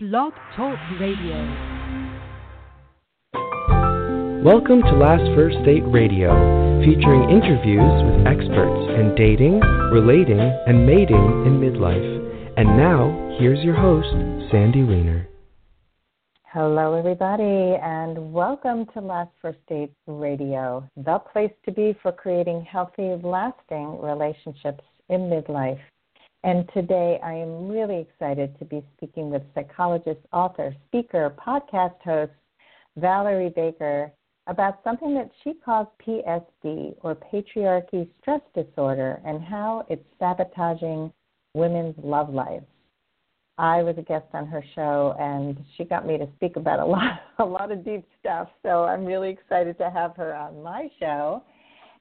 Blog Talk Radio. Welcome to Last First Date Radio, featuring interviews with experts in dating, relating, and mating in midlife. And now, here's your host, Sandy Weiner. Hello, everybody, and welcome to Last First Date Radio, the place to be for creating healthy, lasting relationships in midlife. And today I am really excited to be speaking with psychologist, author, speaker, podcast host Valerie Baker about something that she calls PSD or patriarchy stress disorder and how it's sabotaging women's love lives. I was a guest on her show and she got me to speak about a lot a lot of deep stuff. So I'm really excited to have her on my show.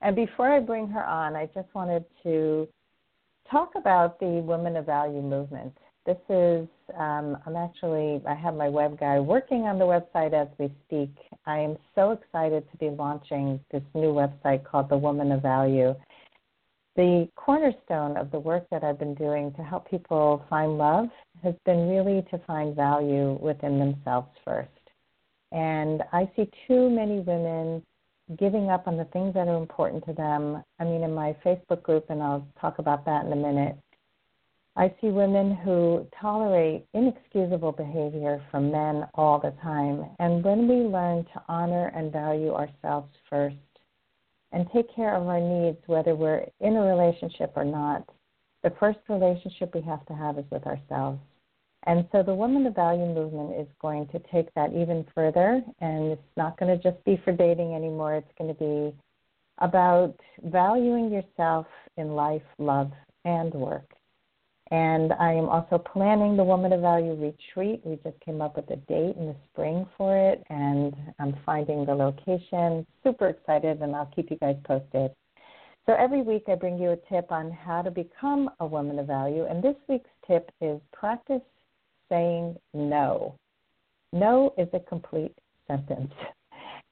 And before I bring her on, I just wanted to talk about the Women of Value movement. This is, um, I'm actually, I have my web guy working on the website as we speak. I am so excited to be launching this new website called The Woman of Value. The cornerstone of the work that I've been doing to help people find love has been really to find value within themselves first. And I see too many women giving up on the things that are important to them. I mean, in my Facebook group, and I'll talk about that in a minute, I see women who tolerate inexcusable behavior from men all the time. And when we learn to honor and value ourselves first and take care of our needs, whether we're in a relationship or not, the first relationship we have to have is with ourselves. And so the Woman of Value movement is going to take that even further, and it's not going to just be for dating anymore. It's going to be about valuing yourself in life, love, and work. And I am also planning the Woman of Value retreat. We just came up with a date in the spring for it, and I'm finding the location. Super excited, and I'll keep you guys posted. So every week I bring you a tip on how to become a woman of value, and this week's tip is practice saying no. No is a complete sentence.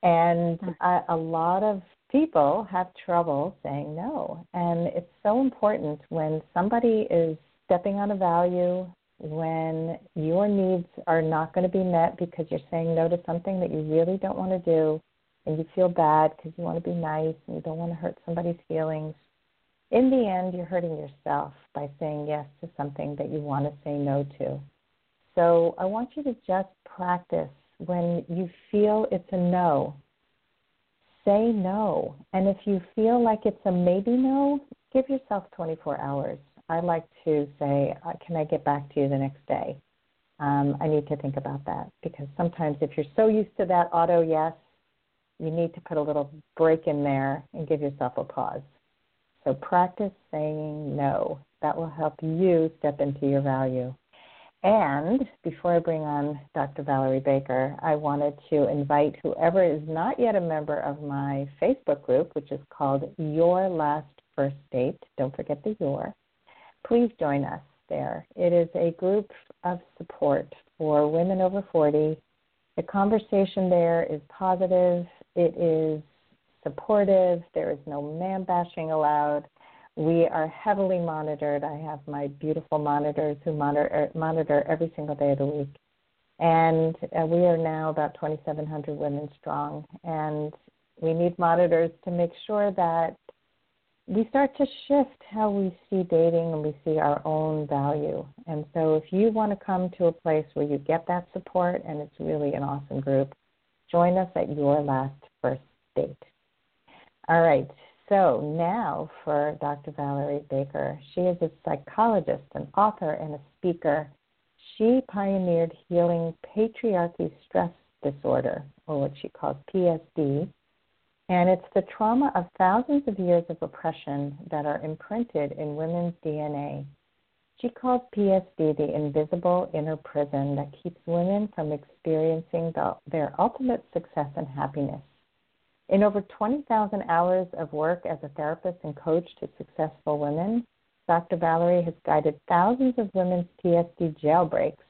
And hmm. a, a lot of people have trouble saying no. And it's so important when somebody is stepping on a value, when your needs are not going to be met because you're saying no to something that you really don't want to do, and you feel bad because you want to be nice and you don't want to hurt somebody's feelings. In the end, you're hurting yourself by saying yes to something that you want to say no to. So I want you to just practice when you feel it's a no. Say no. And if you feel like it's a maybe no, give yourself 24 hours. I like to say, uh, Can I get back to you the next day? Um, I need to think about that because sometimes if you're so used to that auto yes, you need to put a little break in there and give yourself a pause. So practice saying no. That will help you step into your value. And before I bring on Dr. Valerie Baker, I wanted to invite whoever is not yet a member of my Facebook group, which is called Your Last First Date. Don't forget the your. Please join us there. It is a group of support for women over 40. The conversation there is positive, it is supportive, there is no man bashing allowed. We are heavily monitored. I have my beautiful monitors who monitor, monitor every single day of the week. And uh, we are now about 2,700 women strong. And we need monitors to make sure that we start to shift how we see dating and we see our own value. And so, if you want to come to a place where you get that support and it's really an awesome group, join us at your last first date. All right, so now for Dr. Valerie Baker. She is a psychologist, an author, and a speaker. She pioneered healing patriarchy stress disorder, or what she calls PSD, and it's the trauma of thousands of years of oppression that are imprinted in women's DNA. She calls PSD the invisible inner prison that keeps women from experiencing the, their ultimate success and happiness. In over 20,000 hours of work as a therapist and coach to successful women, Dr. Valerie has guided thousands of women's PSD jailbreaks.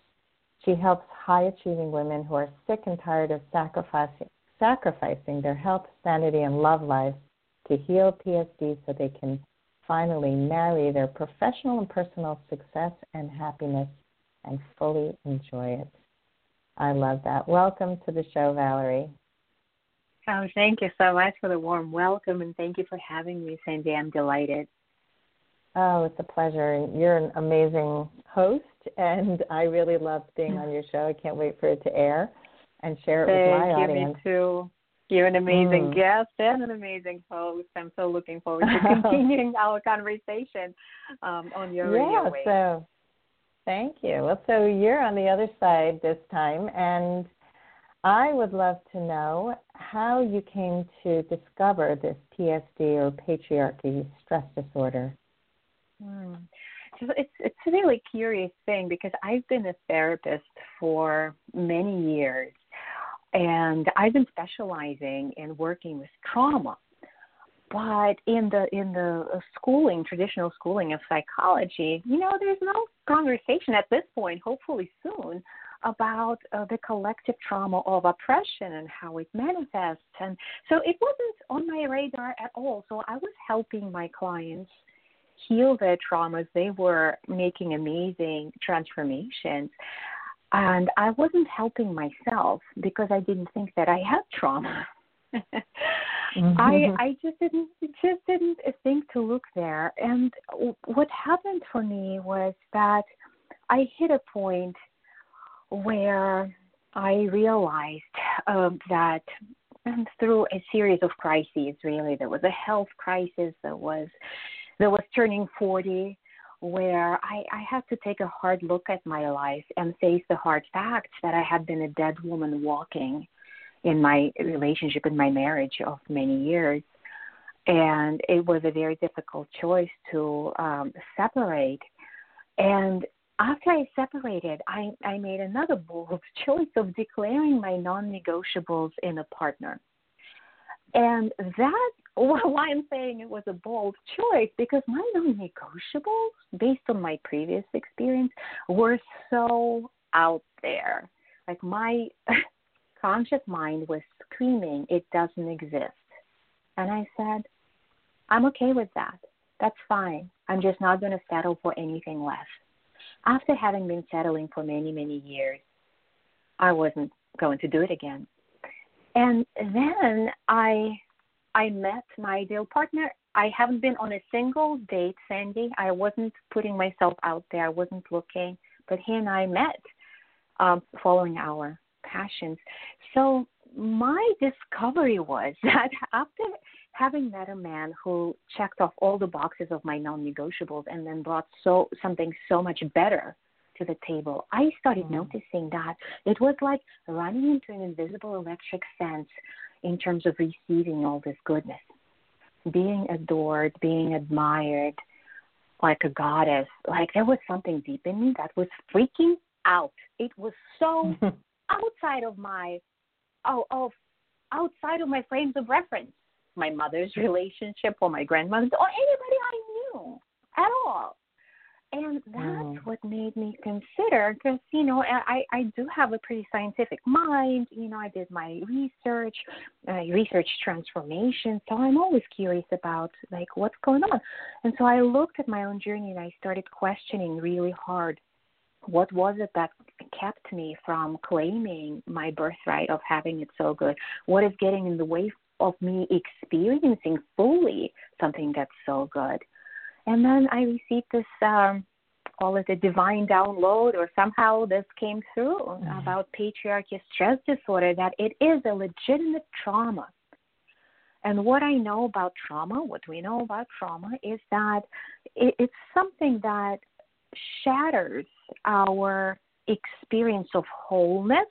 She helps high achieving women who are sick and tired of sacrificing, sacrificing their health, sanity, and love lives to heal PSD so they can finally marry their professional and personal success and happiness and fully enjoy it. I love that. Welcome to the show, Valerie. Oh, thank you so much for the warm welcome and thank you for having me, Sandy. I'm delighted. Oh, it's a pleasure. You're an amazing host, and I really love being on your show. I can't wait for it to air and share it Thank with my you, audience. Me too. You're an amazing Mm. guest and an amazing host. I'm so looking forward to continuing our conversation um, on your yeah, radio wave. so thank you. Well, so you're on the other side this time, and I would love to know how you came to discover this PSD or patriarchy stress disorder. Hmm. So it's it's a really curious thing because I've been a therapist for many years, and I've been specializing in working with trauma. But in the in the uh, schooling, traditional schooling of psychology, you know, there's no conversation at this point. Hopefully soon about uh, the collective trauma of oppression and how it manifests. And so it wasn't on my radar at all. So I was helping my clients heal their traumas. They were making amazing transformations. And I wasn't helping myself because I didn't think that I had trauma. I I just didn't just didn't think to look there. And what happened for me was that I hit a point where I realized um, that and through a series of crises, really, there was a health crisis, there was there was turning 40, where I, I had to take a hard look at my life and face the hard facts that I had been a dead woman walking in my relationship, in my marriage of many years. And it was a very difficult choice to um, separate. And after I separated, I, I made another bold choice of declaring my non negotiables in a partner. And that, why I'm saying it was a bold choice, because my non negotiables, based on my previous experience, were so out there. Like my conscious mind was screaming, it doesn't exist. And I said, I'm okay with that. That's fine. I'm just not going to settle for anything less after having been settling for many, many years, I wasn't going to do it again. And then I I met my ideal partner. I haven't been on a single date, Sandy. I wasn't putting myself out there. I wasn't looking, but he and I met um, following our passions. So my discovery was that after having met a man who checked off all the boxes of my non-negotiables and then brought so something so much better to the table, I started Mm-hmm. noticing that it was like running into an invisible electric fence in terms of receiving all this goodness, being adored, being admired like a goddess. Like there was something deep in me that was freaking out. It was so outside of my oh of outside of my frames of reference my mother's relationship or my grandmother's or anybody I knew at all. And that's Mm. what made me consider, because you know, I I do have a pretty scientific mind. You know, I did my research, I researched transformation, so I'm always curious about like what's going on. And so I looked at my own journey and I started questioning really hard what was it that kept me from claiming my birthright of having it so good? What is getting in the way of me experiencing fully something that's so good? And then I received this, um, call it a divine download, or somehow this came through Mhm. about patriarchy stress disorder that it is a legitimate trauma. And what I know about trauma, what we know about trauma, is that it, it's something that shatters our experience of wholeness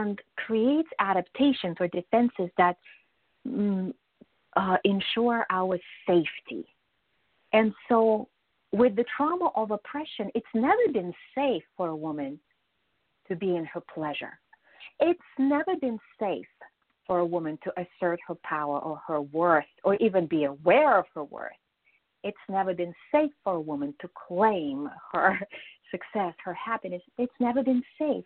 and creates adaptations or defenses that mm, uh, ensure our safety. And so, with the trauma of oppression, it's never been safe for a woman to be in her pleasure. It's never been safe for a woman to assert her power or her worth or even be aware of her worth. It's never been safe for a woman to claim her success, her happiness. It's never been safe.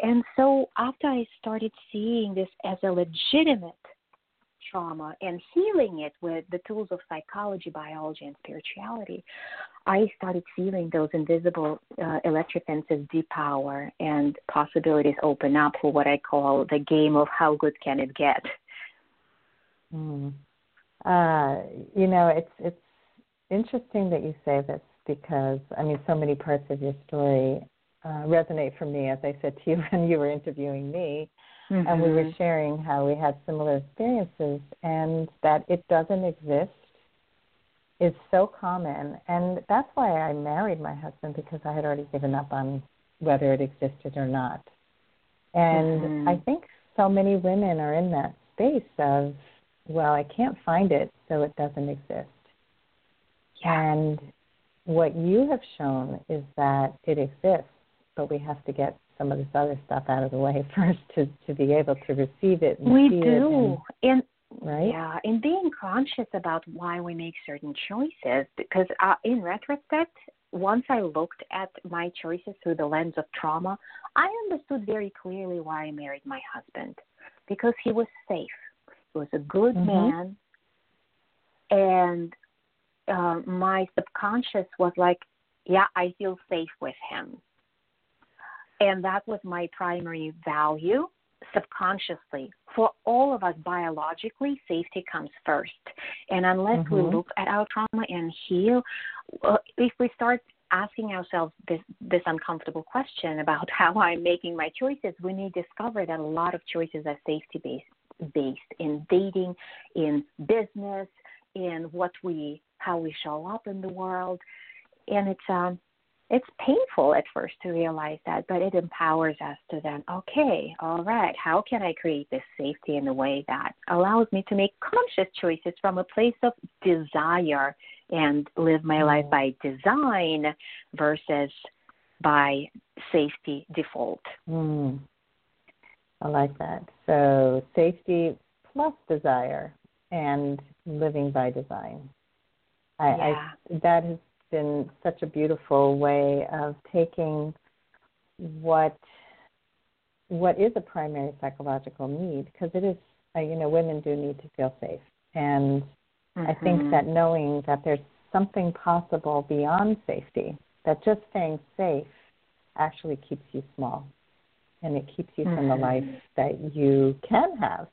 And so after I started seeing this as a legitimate trauma and healing it with the tools of psychology, biology, and spirituality, I started feeling those invisible uh, electric fences depower and possibilities open up for what I call the game of how good can it get. Mm. Uh, you know, it's it's interesting that you say this because I mean, so many parts of your story uh, resonate for me, as I said to you when you were interviewing me, mm-hmm. and we were mm-hmm. sharing how we had similar experiences, and that it doesn't exist is so common, and that's why I married my husband because I had already given up on whether it existed or not. And mm-hmm. I think so many women are in that space of, well, I can't find it, so it doesn't exist. Yeah. And what you have shown is that it exists, but we have to get some of this other stuff out of the way first to to be able to receive it. we do, and, and right, yeah, and being conscious about why we make certain choices. Because uh, in retrospect, once I looked at my choices through the lens of trauma, I understood very clearly why I married my husband because he was safe. He was a good mm-hmm. man, and uh, my subconscious was like, yeah, I feel safe with him. And that was my primary value subconsciously. For all of us biologically, safety comes first. And unless mm-hmm. we look at our trauma and heal, uh, if we start asking ourselves this, this uncomfortable question about how I'm making my choices, we may discover that a lot of choices are safety based, based in dating, in business, in what we how we show up in the world and it's um it's painful at first to realize that but it empowers us to then okay all right how can i create this safety in a way that allows me to make conscious choices from a place of desire and live my life by design versus by safety default mm. i like that so safety plus desire and living by design. I, yeah. I, that has been such a beautiful way of taking what what is a primary psychological need because it is uh, you know women do need to feel safe and mm-hmm. I think mm-hmm. that knowing that there's something possible beyond safety that just staying safe actually keeps you small and it keeps you mm-hmm. from the life mm-hmm. that you can have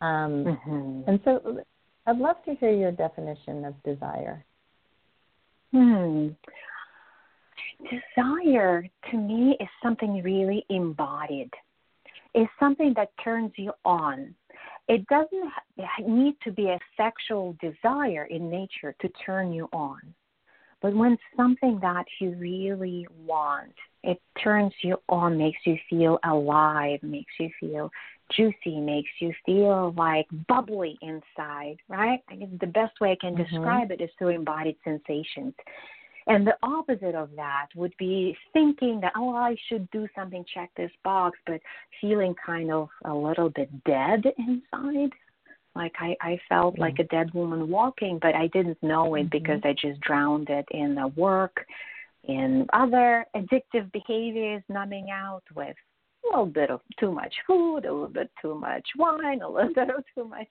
um, mm-hmm. And so I'd love to hear your definition of desire. Hmm. Desire to me is something really embodied. It's something that turns you on. It doesn't need to be a sexual desire in nature to turn you on. But when something that you really want, it turns you on, makes you feel alive, makes you feel juicy, makes you feel like bubbly inside, right? I guess the best way I can mm-hmm. describe it is through embodied sensations. And the opposite of that would be thinking that, oh, I should do something, check this box, but feeling kind of a little bit dead inside. Like I, I felt mm-hmm. like a dead woman walking, but I didn't know it mm-hmm. because I just drowned it in the work, in other addictive behaviors, numbing out with a little bit of too much food, a little bit too much wine, a little bit of too much,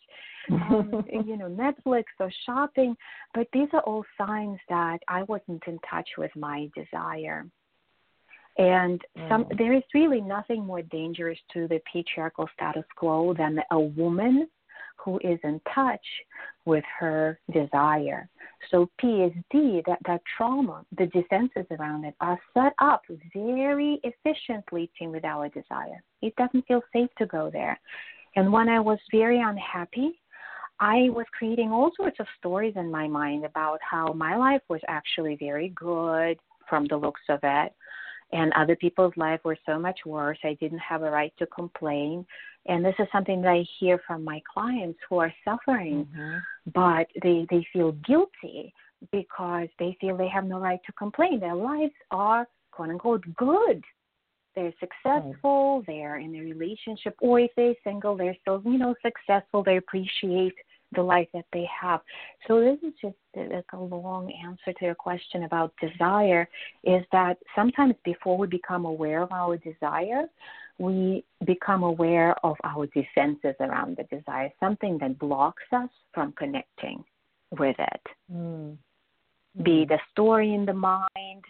um, you know, Netflix or shopping. But these are all signs that I wasn't in touch with my desire. And some, mm. there is really nothing more dangerous to the patriarchal status quo than a woman who is in touch with her desire. So PSD, that, that trauma, the defenses around it are set up very efficiently to with our desire. It doesn't feel safe to go there. And when I was very unhappy, I was creating all sorts of stories in my mind about how my life was actually very good from the looks of it and other people's lives were so much worse. I didn't have a right to complain. And this is something that I hear from my clients who are suffering, mm-hmm. but they, they feel guilty because they feel they have no right to complain. Their lives are, quote unquote, good. They're successful, they're in a relationship, or if they're single, they're still, you know, successful. They appreciate the life that they have. So this is just like a long answer to your question about desire is that sometimes before we become aware of our desire, we become aware of our defenses around the desire, something that blocks us from connecting with it. Mm. Be the story in the mind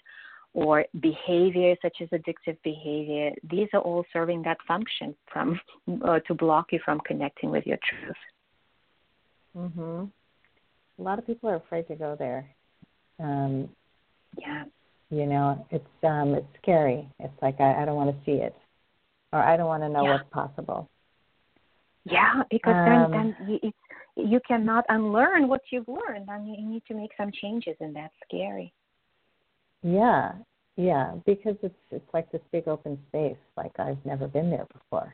or behavior such as addictive behavior, these are all serving that function from uh, to block you from connecting with your truth. Mhm. A lot of people are afraid to go there. Um, yeah. You know, it's um, it's scary. It's like I, I don't want to see it, or I don't want to know yeah. what's possible. Yeah, because um, then then you, it's, you cannot unlearn what you've learned. and you need to make some changes, and that's scary. Yeah, yeah, because it's it's like this big open space. Like I've never been there before.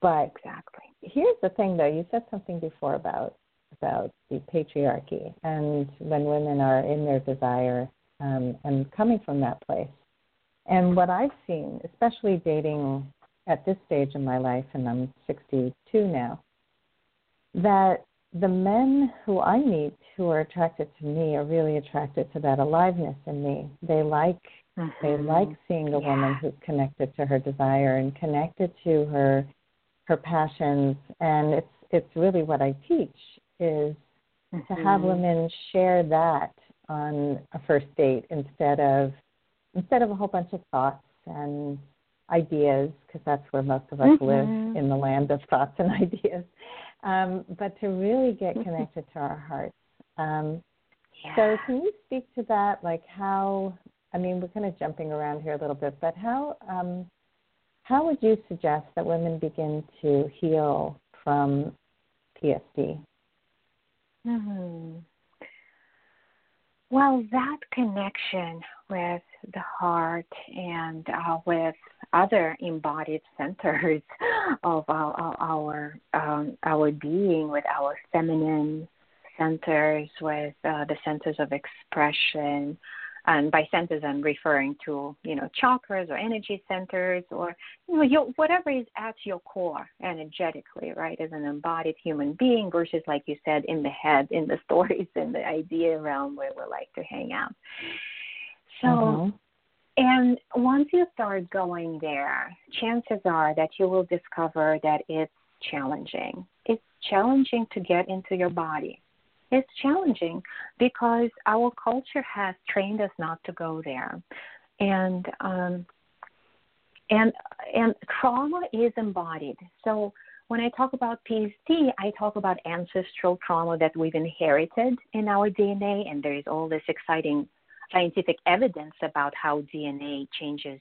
But exactly. Here's the thing, though. You said something before about about the patriarchy and when women are in their desire um, and coming from that place. And what I've seen, especially dating at this stage in my life, and I'm 62 now, that the men who I meet who are attracted to me are really attracted to that aliveness in me. They like mm-hmm. they like seeing a yeah. woman who's connected to her desire and connected to her her passions and it's it's really what I teach is mm-hmm. to have mm-hmm. women share that on a first date instead of instead of a whole bunch of thoughts and ideas because that's where most of us mm-hmm. live in the land of thoughts and ideas um, but to really get mm-hmm. connected to our hearts. Um, yeah. So, can you speak to that? Like how? I mean, we're kind of jumping around here a little bit, but how? Um, how would you suggest that women begin to heal from PSD? Mm-hmm. Well, that connection with the heart and uh, with other embodied centers of our our um, our being, with our feminine centers, with uh, the centers of expression, and by centers I'm referring to you know chakras or energy centers or you know your, whatever is at your core energetically, right? As an embodied human being versus like you said in the head, in the stories, in the idea realm where we like to hang out. So, mm-hmm. and once you start going there, chances are that you will discover that it's challenging. It's challenging to get into your body. It's challenging because our culture has trained us not to go there. And um, and and trauma is embodied. So when I talk about PSD, I talk about ancestral trauma that we've inherited in our DNA, and there is all this exciting scientific evidence about how DNA changes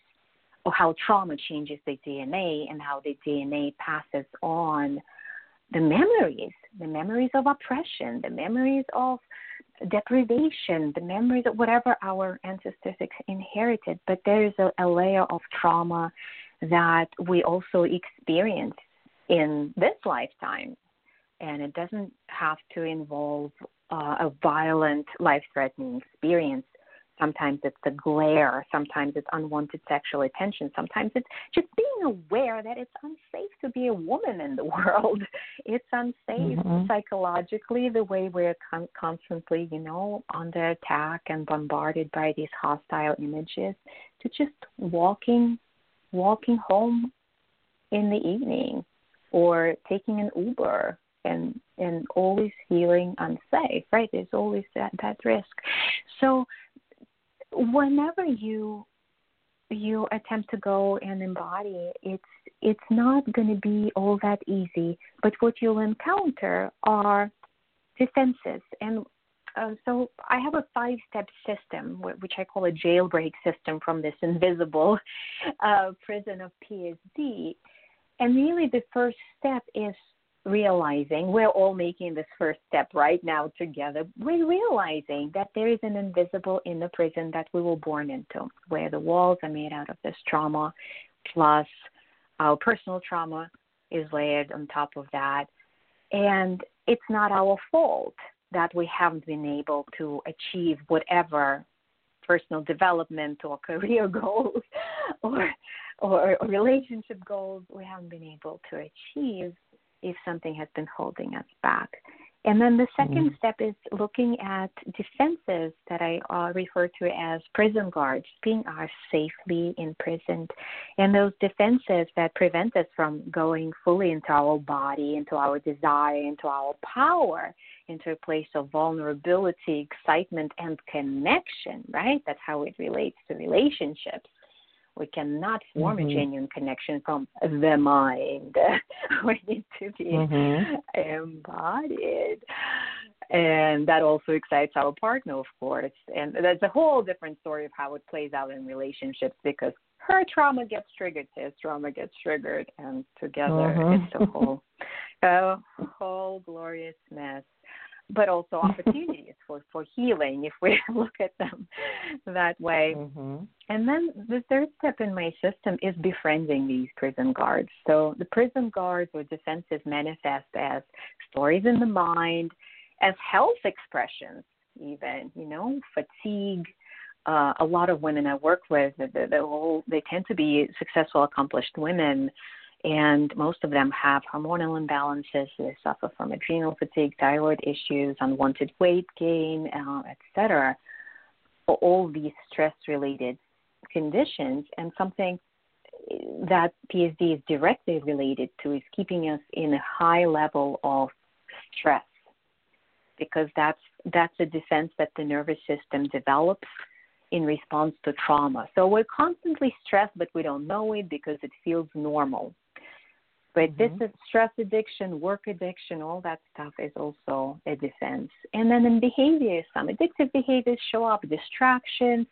or how trauma changes the DNA and how the DNA passes on the memories, the memories of oppression, the memories of deprivation, the memories of whatever our ancestors inherited. But there is a, a layer of trauma that we also experience in this lifetime. And it doesn't have to involve uh, a violent, life threatening experience Sometimes it's the glare. Sometimes it's unwanted sexual attention. Sometimes it's just being aware that it's unsafe to be a woman in the world. It's unsafe mm-hmm. psychologically the way we're con- constantly, you know, under attack and bombarded by these hostile images. To just walking, walking home in the evening, or taking an Uber and and always feeling unsafe right there's always that that risk so whenever you you attempt to go and embody it's it's not going to be all that easy but what you'll encounter are defenses and uh, so I have a five step system, which I call a jailbreak system from this invisible uh, prison of PSD. And really, the first step is realizing we're all making this first step right now together. We're realizing that there is an invisible inner prison that we were born into, where the walls are made out of this trauma, plus our personal trauma is layered on top of that. And it's not our fault that we haven't been able to achieve whatever personal development or career goals or, or relationship goals we haven't been able to achieve if something has been holding us back. And then the 2nd Mm-hmm. step is looking at defenses that I uh, refer to as prison guards, being are safely imprisoned. And those defenses that prevent us from going fully into our body, into our desire, into our power, into a place of vulnerability, excitement, and connection, right? That's how it relates to relationships. We cannot form Mhm. a genuine connection from the mind. we need to be Mhm. embodied. And that also excites our partner, of course. And that's a whole different story of how it plays out in relationships because her trauma gets triggered, his trauma gets triggered, and together Mhm. it's a whole, a whole glorious mess. But also opportunities for, for healing if we look at them that way. Mhm. And then the third step in my system is befriending these prison guards. So the prison guards or defenses manifest as stories in the mind, as health expressions, even, you know, fatigue. Uh, a lot of women I work with, the, the, the whole, they tend to be successful, accomplished women, and most of them have hormonal imbalances. They suffer from adrenal fatigue, thyroid issues, unwanted weight gain, uh, etc. All these stress-related conditions, and something that PSD is directly related to is keeping us in a high level of stress, because that's that's a defense that the nervous system develops in response to trauma. So we're constantly stressed, but we don't know it because it feels normal. But this is stress addiction, work addiction, all that stuff is also a defense. And then in behavior, some addictive behaviors show up, distractions,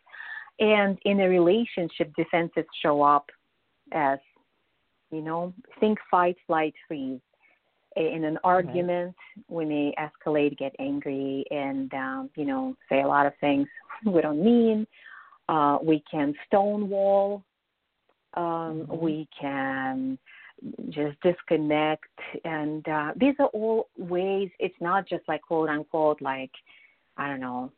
and in a relationship, defenses show up as, you know, think, fight, flight, freeze. In an argument, we may escalate, get angry, and um, you know, say a lot of things we don't mean. Uh, we can stonewall. Um, Mhm. We can just disconnect, and uh, these are all ways. It's not just like quote unquote like I don't know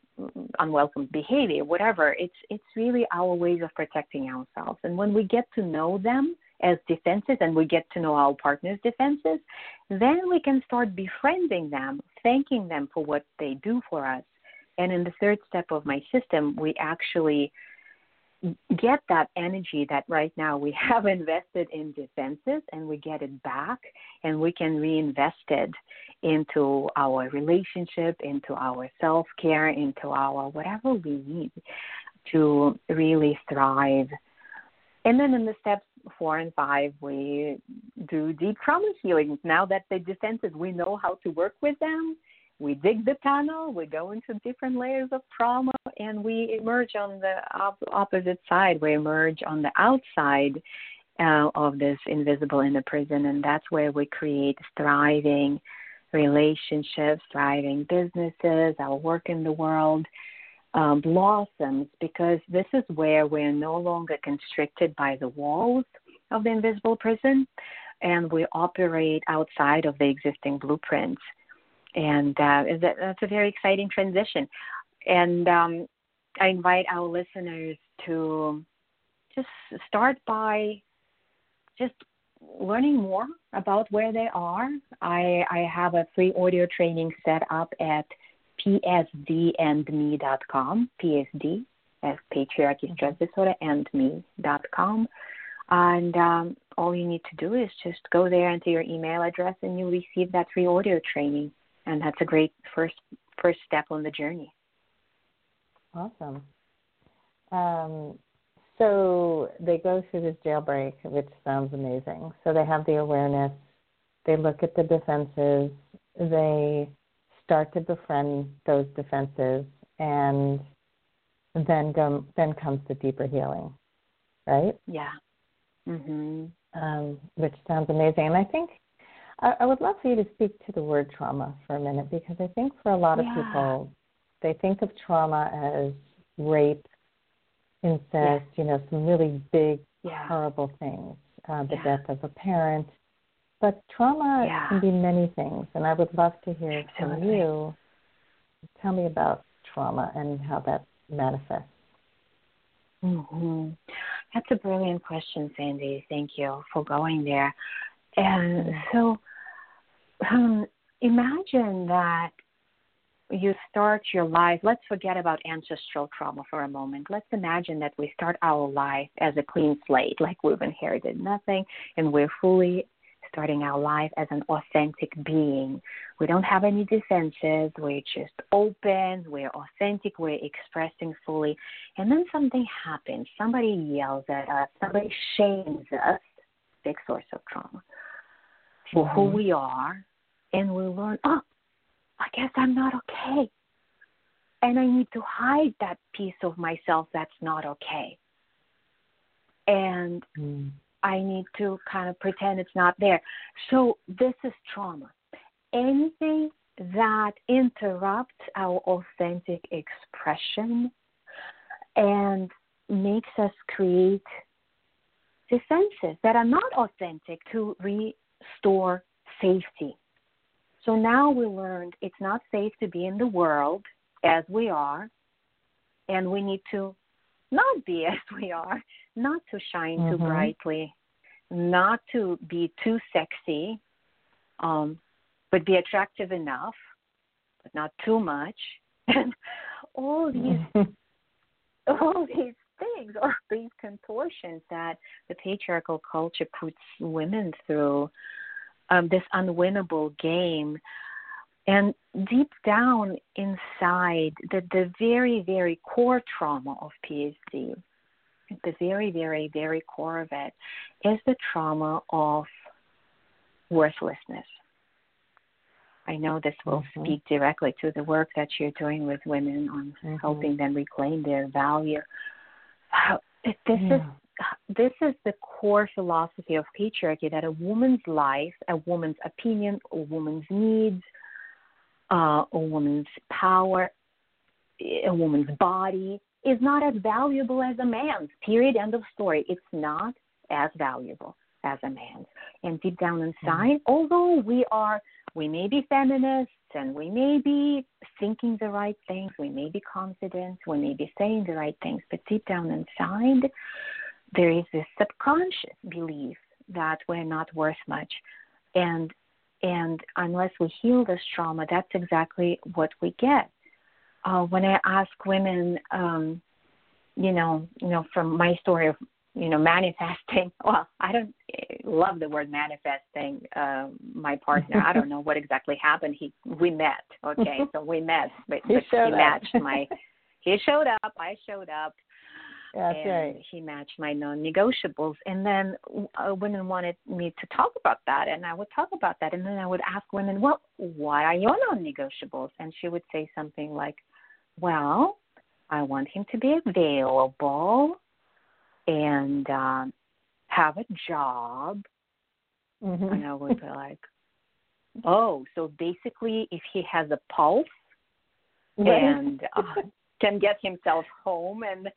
unwelcome behavior, whatever. It's it's really our ways of protecting ourselves, and when we get to know them as defenses and we get to know our partner's defenses, then we can start befriending them, thanking them for what they do for us. And in the third step of my system, we actually get that energy that right now we have invested in defenses and we get it back and we can reinvest it into our relationship, into our self care, into our whatever we need to really thrive. And then in the steps four and five, we do deep trauma healing. Now that the defenses, we know how to work with them. We dig the tunnel, we go into different layers of trauma, and we emerge on the op- opposite side. We emerge on the outside uh, of this invisible inner prison, and that's where we create thriving relationships, thriving businesses, our work in the world um, blossoms because this is where we're no longer constricted by the walls of the invisible prison and we operate outside of the existing blueprints. And uh, that, that's a very exciting transition. And um, I invite our listeners to just start by just learning more about where they are. I, I have a free audio training set up at psdandme.com, PSD, as patriarchy, stress disorder, and me.com. And um, all you need to do is just go there, and enter your email address, and you'll receive that free audio training. And that's a great first first step on the journey. Awesome. Um, so they go through this jailbreak, which sounds amazing. So they have the awareness, they look at the defenses, they start to befriend those defenses, and then go, then comes the deeper healing, right? Yeah. Mhm. Um, which sounds amazing. And I think I, I would love for you to speak to the word trauma for a minute because I think for a lot of Yeah. people, they think of trauma as rape, incest, you know, some really big, Yeah. horrible things, uh, the Yeah. death of a parent. But trauma Yeah. can be many things, and I would love to hear from you. Tell me about trauma and how that manifests. hmm That's a brilliant question, Sandy. Thank you for going there. And so, um, imagine that you start your life, let's forget about ancestral trauma for a moment. Let's imagine that we start our life as a clean slate, like we've inherited nothing, and we're fully starting our life as an authentic being. We don't have any defenses, we're just open, we're authentic, we're expressing fully. And then something happens, somebody yells at us, somebody shames us, big source of trauma, for mm-hmm. who we are, and we learn, oh, I guess I'm not okay. And I need to hide that piece of myself that's not okay. And mm. I need to kind of pretend it's not there. So this is trauma. Anything that interrupts our authentic expression and makes us create defenses that are not authentic to restore safety. So now we learned it's not safe to be in the world as we are, and we need to not be as we are, not to shine mm-hmm. too brightly, not to be too sexy, um, but be attractive enough, but not too much. And all these all these things, all these contortions that the patriarchal culture puts women through um, this unwinnable game. And deep down inside, the, the very, very core trauma of PSD, the very, very, very core of it, is the trauma of worthlessness. I know this will mm-hmm. speak directly to the work that you're doing with women on mm-hmm. helping them reclaim their value. This yeah. is this is the core philosophy of patriarchy that a woman's life, a woman's opinion, a woman's needs, uh, a woman's power, a woman's body is not as valuable as a man's. Period. End of story. It's not as valuable as a man's. And deep down inside, mm-hmm. although we are, we may be feminists and we may be thinking the right things, we may be confident, we may be saying the right things, but deep down inside, there is this subconscious belief that we're not worth much. And and unless we heal this trauma that's exactly what we get. Uh, when i ask women um you know you know from my story of you know manifesting well i don't love the word manifesting uh, my partner. I don't know what exactly happened. He we met okay? So we met but he, but he matched my he showed up i showed up that's and right. he matched my non-negotiables. And then uh, women wanted me to talk about that, and I would talk about that. And then I would ask women, "Well, what are your non-negotiables?" And she would say something like, "Well, I want him to be available and um, have a job." Mm-hmm. And I would be like, "Oh, so basically, if he has a pulse." Right. and uh, can get himself home and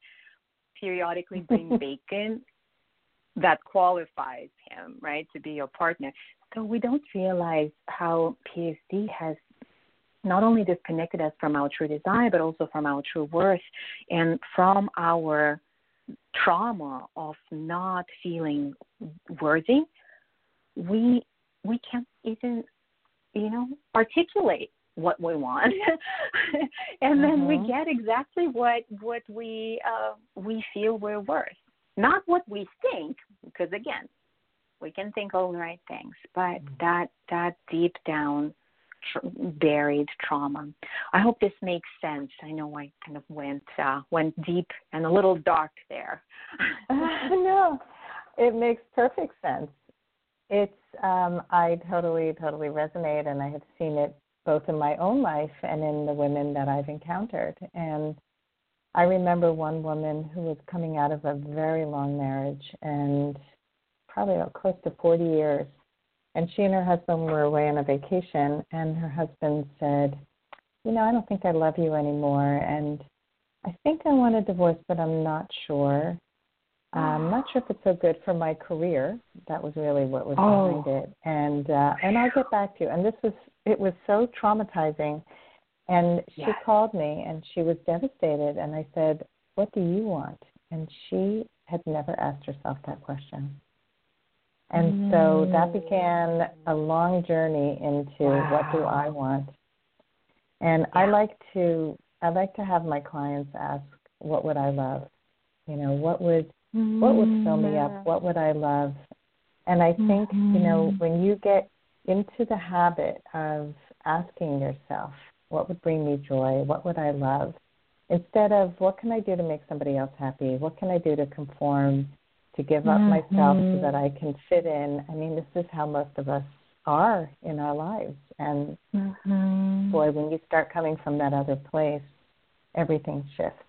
periodically bring bacon, that qualifies him, right, to be your partner. So we don't realize how PSD has not only disconnected us from our true desire, but also from our true worth and from our trauma of not feeling worthy. We we can't even, you know, articulate what we want. And then mm-hmm. we get exactly what what we uh, we feel we're worth. Not what we think because again we can think all the right things but mm-hmm. that that deep down tr- buried trauma. I hope this makes sense. I know i kind of went uh, went deep and a little dark there. No it makes perfect sense. It's um i totally totally resonate and i have seen it both in my own life and in the women that I've encountered. And I remember one woman who was coming out of a very long marriage and probably about close to 40 years. And she and her husband were away on a vacation, and her husband said, You know, I don't think I love you anymore. And I think I want a divorce, but I'm not sure. I'm not sure if it's so good for my career. That was really what was oh. behind it. And uh, and I'll get back to you. And this was it was so traumatizing. And she yes. called me and she was devastated. And I said, What do you want? And she had never asked herself that question. And so that began a long journey into wow. what do I want. And yeah. I like to I like to have my clients ask, what would I love? You know, what would what would fill me up? What would I love? And I think, mm-hmm. you know, mm-hmm. when you get into the habit of asking yourself, what would bring me joy? What would I love? Instead of what can I do to make somebody else happy? What can I do to conform, to give up mm-hmm. myself so that I can fit in? I mean, this is how most of us are in our lives. And mm-hmm. boy, when you start coming from that other place, everything shifts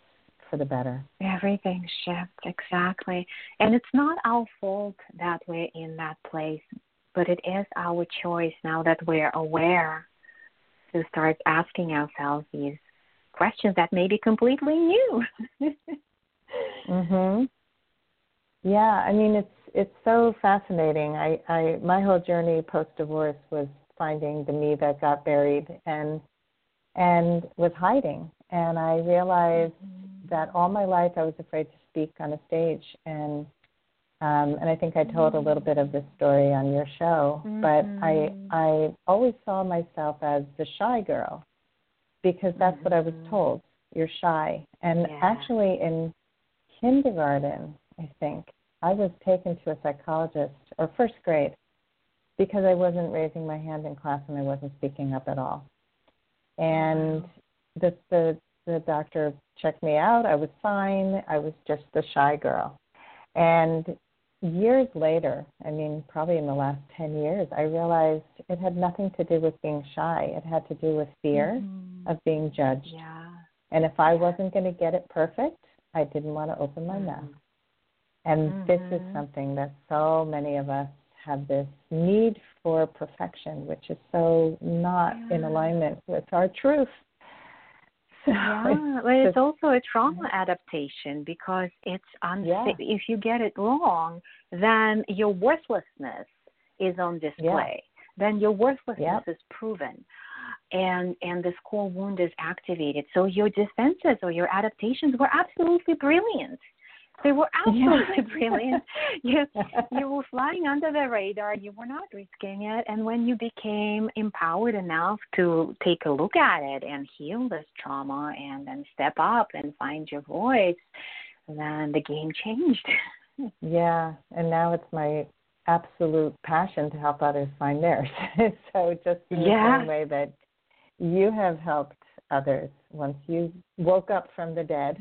for the better. Everything shifts, exactly. And it's not our fault that we're in that place, but it is our choice now that we're aware to start asking ourselves these questions that may be completely new. mhm. Yeah, I mean it's it's so fascinating. I, I my whole journey post divorce was finding the me that got buried and and was hiding. And I realized mm-hmm. that all my life I was afraid to speak on a stage and um, and I think I told a little bit of this story on your show, mm-hmm. but I mm-hmm. I always saw myself as the shy girl because that's mm-hmm. what I was mm-hmm. told. You're shy. And yeah. actually in kindergarten, I think, I was taken to a psychologist or first grade because I wasn't raising my hand in class and I wasn't speaking up at all. And the the the doctor checked me out. I was fine. I was just the shy girl. And years later, I mean, probably in the last 10 years, I realized it had nothing to do with being shy. It had to do with fear mm-hmm. of being judged. Yeah. And if I wasn't going to get it perfect, I didn't want to open my mm-hmm. mouth. And mm-hmm. this is mm-hmm. something that so many of us have this need for perfection, which is so not yeah. in alignment with our truth. Yeah, but it's also a trauma adaptation because it's unsafe. Yeah. If you get it wrong, then your worthlessness is on display. Yeah. Then your worthlessness yep. is proven, and and this core wound is activated. So your defenses or your adaptations were absolutely brilliant. They were absolutely brilliant. You you were flying under the radar. You were not risking it. And when you became empowered enough to take a look at it and heal this trauma, and then step up and find your voice, then the game changed. yeah, and now it's my absolute passion to help others find theirs. so just in the yeah. same way that you have helped others once you woke up from the dead.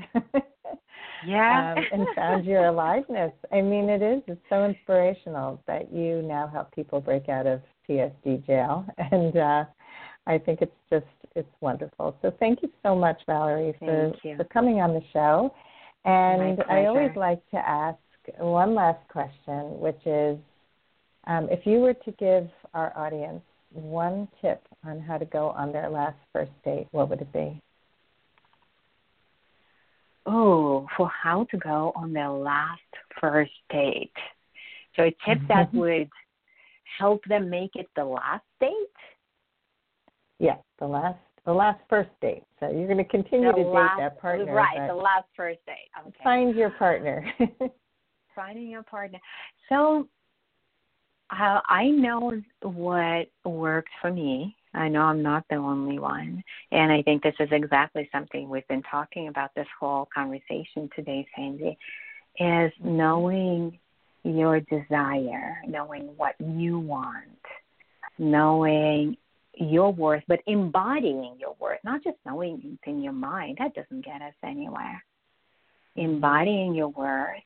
yeah. um, and found your aliveness. I mean, it is. It's so inspirational that you now help people break out of PTSD jail. And uh, I think it's just, it's wonderful. So thank you so much, Valerie, for, for coming on the show. And I always like to ask one last question, which is um, if you were to give our audience one tip on how to go on their last first date, what would it be? Oh, for how to go on their last first date. So a tip that mm-hmm. would help them make it the last date? Yeah, the last the last first date. So you're going to continue the to last, date that partner. Right, the last first date. Okay. Find your partner. Finding your partner. So uh, I know what worked for me. I know I'm not the only one. And I think this is exactly something we've been talking about this whole conversation today, Sandy, is knowing your desire, knowing what you want, knowing your worth, but embodying your worth, not just knowing it in your mind. That doesn't get us anywhere. Embodying your worth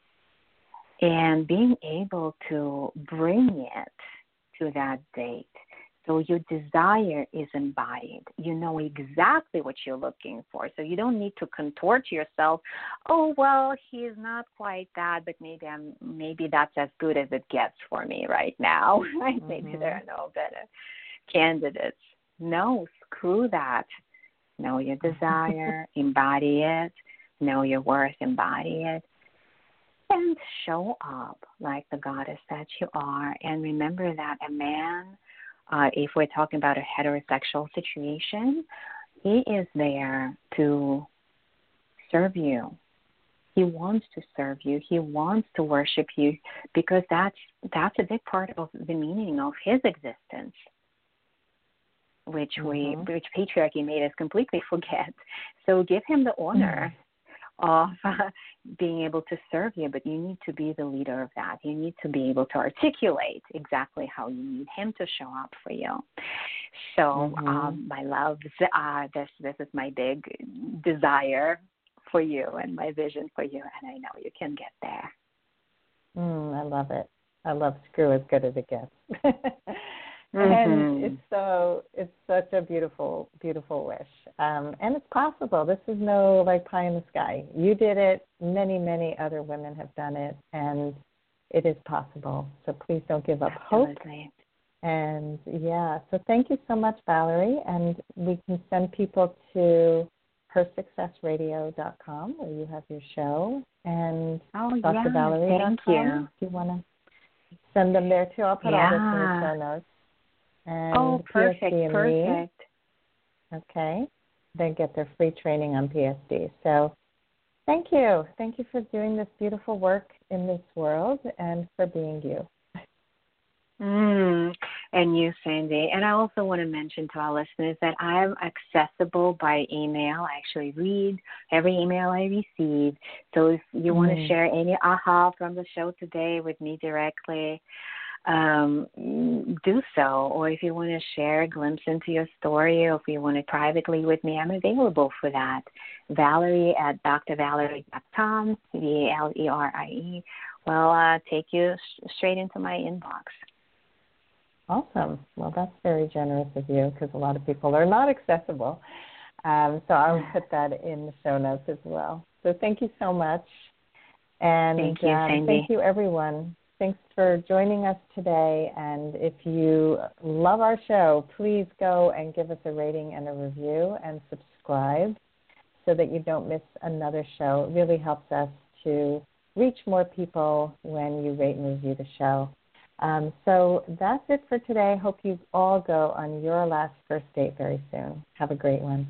and being able to bring it to that date. So your desire is embodied. You know exactly what you're looking for. So you don't need to contort yourself. Oh well, he's not quite that, but maybe I'm maybe that's as good as it gets for me right now. Right? Mm-hmm. Maybe there are no better candidates. No, screw that. Know your desire, embody it. Know your worth, embody it and show up like the goddess that you are. And remember that a man, uh, if we're talking about a heterosexual situation, he is there to serve you, He wants to serve you. He wants to worship you because that's that's a big part of the meaning of his existence which mm-hmm. we which patriarchy made us completely forget. So give him the honor mm-hmm. Of being able to serve you, but you need to be the leader of that. You need to be able to articulate exactly how you need him to show up for you. So, mm-hmm. um, my loves, uh, this this is my big desire for you and my vision for you, and I know you can get there. Mm, I love it. I love screw as good as it gets. Mm-hmm. And it's so it's such a beautiful, beautiful wish. Um, and it's possible. This is no like pie in the sky. You did it. Many, many other women have done it, and it is possible. So please don't give up Absolutely. hope. And yeah, so thank you so much, Valerie. And we can send people to hersuccessradio.com where you have your show and oh, drvalerie.com. Yeah, thank you. If you want to send them there too, I'll put yeah. all this in the show notes and oh, perfect, perfect. Okay, they get their free training on PSD. So, thank you, thank you for doing this beautiful work in this world and for being you. Mm, and you, Sandy. And I also want to mention to our listeners that I'm accessible by email. I actually read every email I receive. So if you mm. want to share any aha from the show today with me directly, um, do so. Or if you want to share a glimpse into your story, or if you want to privately with me, I'm available for that. Valerie at drvalerie.com, V A L E R I E, will uh, take you straight into my inbox. Awesome. Well, that's very generous of you because a lot of people are not accessible. Um, so I'll put that in the show notes as well. So thank you so much. And thank you, um, thank you everyone Thanks for joining us today. And if you love our show, please go and give us a rating and a review and subscribe so that you don't miss another show. It really helps us to reach more people when you rate and review the show. Um, so that's it for today. Hope you all go on your last first date very soon. Have a great one.